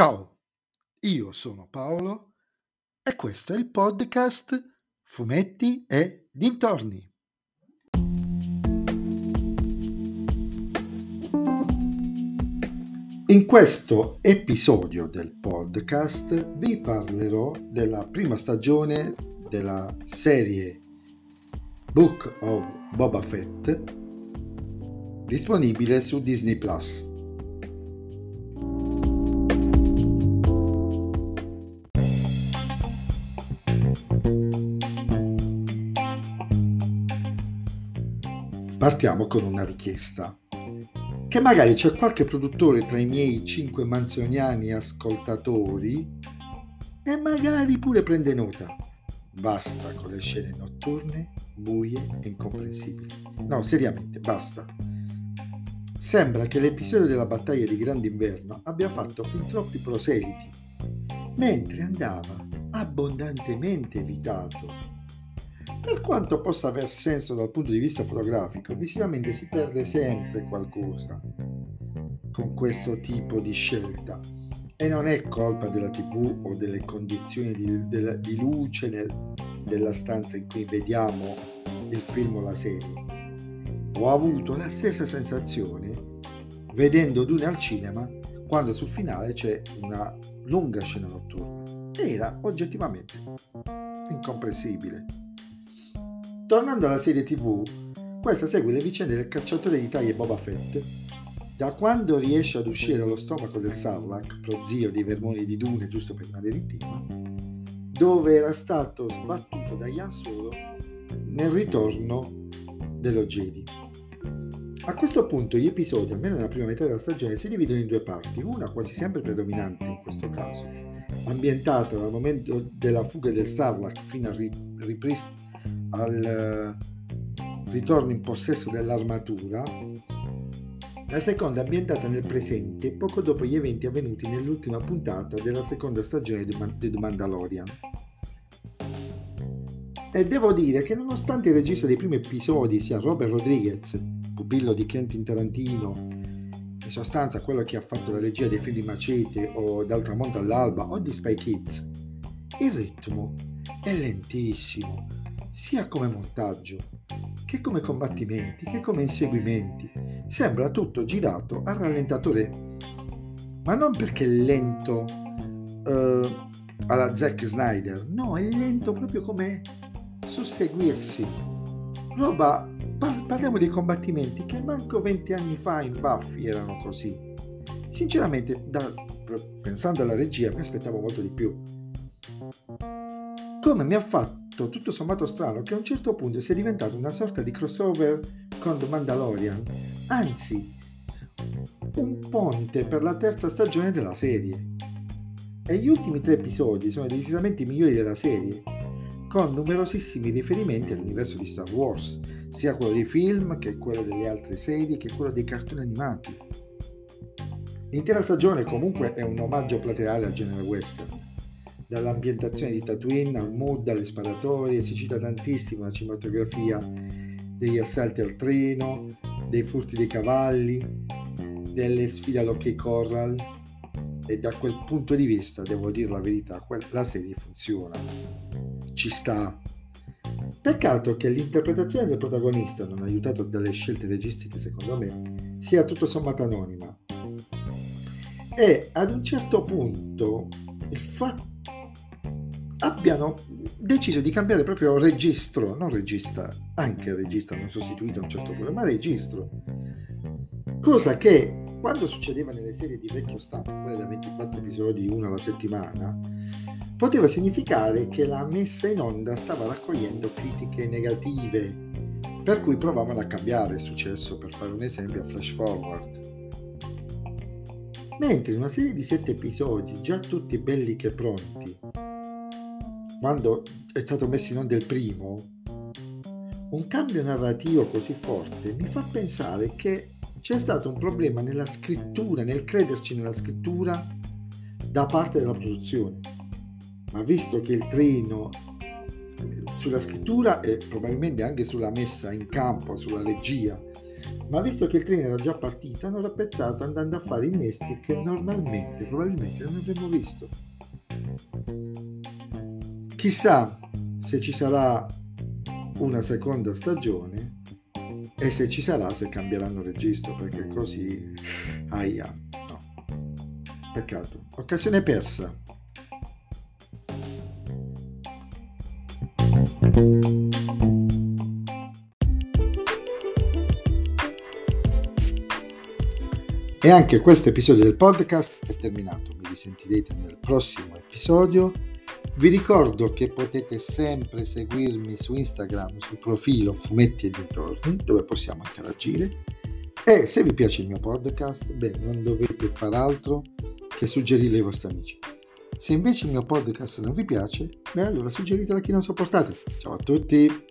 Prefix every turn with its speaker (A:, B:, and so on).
A: Ciao, io sono Paolo e questo è il podcast Fumetti e Dintorni. In questo episodio del podcast vi parlerò della prima stagione della serie Book of Boba Fett disponibile su Disney Plus. Partiamo con una richiesta. Che magari c'è qualche produttore tra i miei cinque manzoniani ascoltatori e magari pure prende nota. Basta con le scene notturne, buie e incomprensibili. No, seriamente, basta. Sembra che l'episodio della battaglia di Grande Inverno abbia fatto fin troppi proseliti, mentre andava abbondantemente evitato per quanto possa aver senso dal punto di vista fotografico, visivamente si perde sempre qualcosa con questo tipo di scelta. E non è colpa della TV o delle condizioni di, de, di luce nel, della stanza in cui vediamo il film o la serie. Ho avuto la stessa sensazione vedendo Dune al cinema quando sul finale c'è una lunga scena notturna. Era oggettivamente incomprensibile. Tornando alla serie TV, questa segue le vicende del cacciatore di taglie Boba Fett. Da quando riesce ad uscire dallo stomaco del Sarlacc, prozio dei vermoni di Dune, giusto per rimanere in tema, dove era stato sbattuto da Ian Solo nel ritorno dello Jedi. A questo punto gli episodi, almeno nella prima metà della stagione, si dividono in due parti, una quasi sempre predominante in questo caso, ambientata dal momento della fuga del Sarlacc fino al ripristino al eh, ritorno in possesso dell'armatura, la seconda ambientata nel presente poco dopo gli eventi avvenuti nell'ultima puntata della seconda stagione di The Mandalorian. E devo dire che nonostante il regista dei primi episodi sia Robert Rodriguez, pupillo di Quentin Tarantino, in sostanza quello che ha fatto la regia dei film di Macete o Dal tramonto all'alba o di Spy Kids, il ritmo è lentissimo, sia come montaggio che come combattimenti che come inseguimenti. Sembra tutto girato a rallentatore, ma non perché è lento uh, alla Zack Snyder, no, è lento proprio come susseguirsi. Roba, par- parliamo di combattimenti che manco 20 anni fa in Buffy erano così. Sinceramente, da, pensando alla regia, mi aspettavo molto di più. Come mi ha fatto fatto tutto sommato strano che a un certo punto sia diventato una sorta di crossover con The Mandalorian, anzi un ponte per la terza stagione della serie. E gli ultimi tre episodi sono decisamente i migliori della serie, con numerosissimi riferimenti all'universo di Star Wars, sia quello dei film che quello delle altre serie che quello dei cartoni animati. L'intera stagione comunque è un omaggio plateale al genere western dall'ambientazione di Tatooine al mood, alle sparatorie, si cita tantissimo la cinematografia degli assalti al treno, dei furti dei cavalli, delle sfide all'ok corral e da quel punto di vista, devo dire la verità, la serie funziona, ci sta. Peccato che l'interpretazione del protagonista, non aiutato dalle scelte registiche secondo me, sia tutto sommato anonima. E ad un certo punto il fatto abbiano deciso di cambiare proprio registro, non regista, anche regista hanno sostituito a un certo punto, ma registro. Cosa che quando succedeva nelle serie di vecchio stampo, quelle da 24 episodi, una alla settimana, poteva significare che la messa in onda stava raccogliendo critiche negative, per cui provavano a cambiare, è successo per fare un esempio a Flash Forward. Mentre in una serie di 7 episodi, già tutti belli che pronti, quando è stato messo in onda il primo, un cambio narrativo così forte mi fa pensare che c'è stato un problema nella scrittura, nel crederci nella scrittura da parte della produzione. Ma visto che il treno sulla scrittura e probabilmente anche sulla messa in campo, sulla regia, Ma visto che il treno era già partito, hanno rappezzato andando a fare innesti che normalmente, probabilmente, non avremmo visto. Chissà se ci sarà una seconda stagione e se ci sarà se cambieranno registro perché così aia no peccato occasione persa E anche questo episodio del podcast è terminato. Mi risentirete nel prossimo episodio. Vi ricordo che potete sempre seguirmi su Instagram sul profilo Fumetti e Dintorni, dove possiamo interagire. E se vi piace il mio podcast, beh, non dovete far altro che suggerirlo ai vostri amici. Se invece il mio podcast non vi piace, beh allora suggeritelo a chi non sopportate. Ciao a tutti!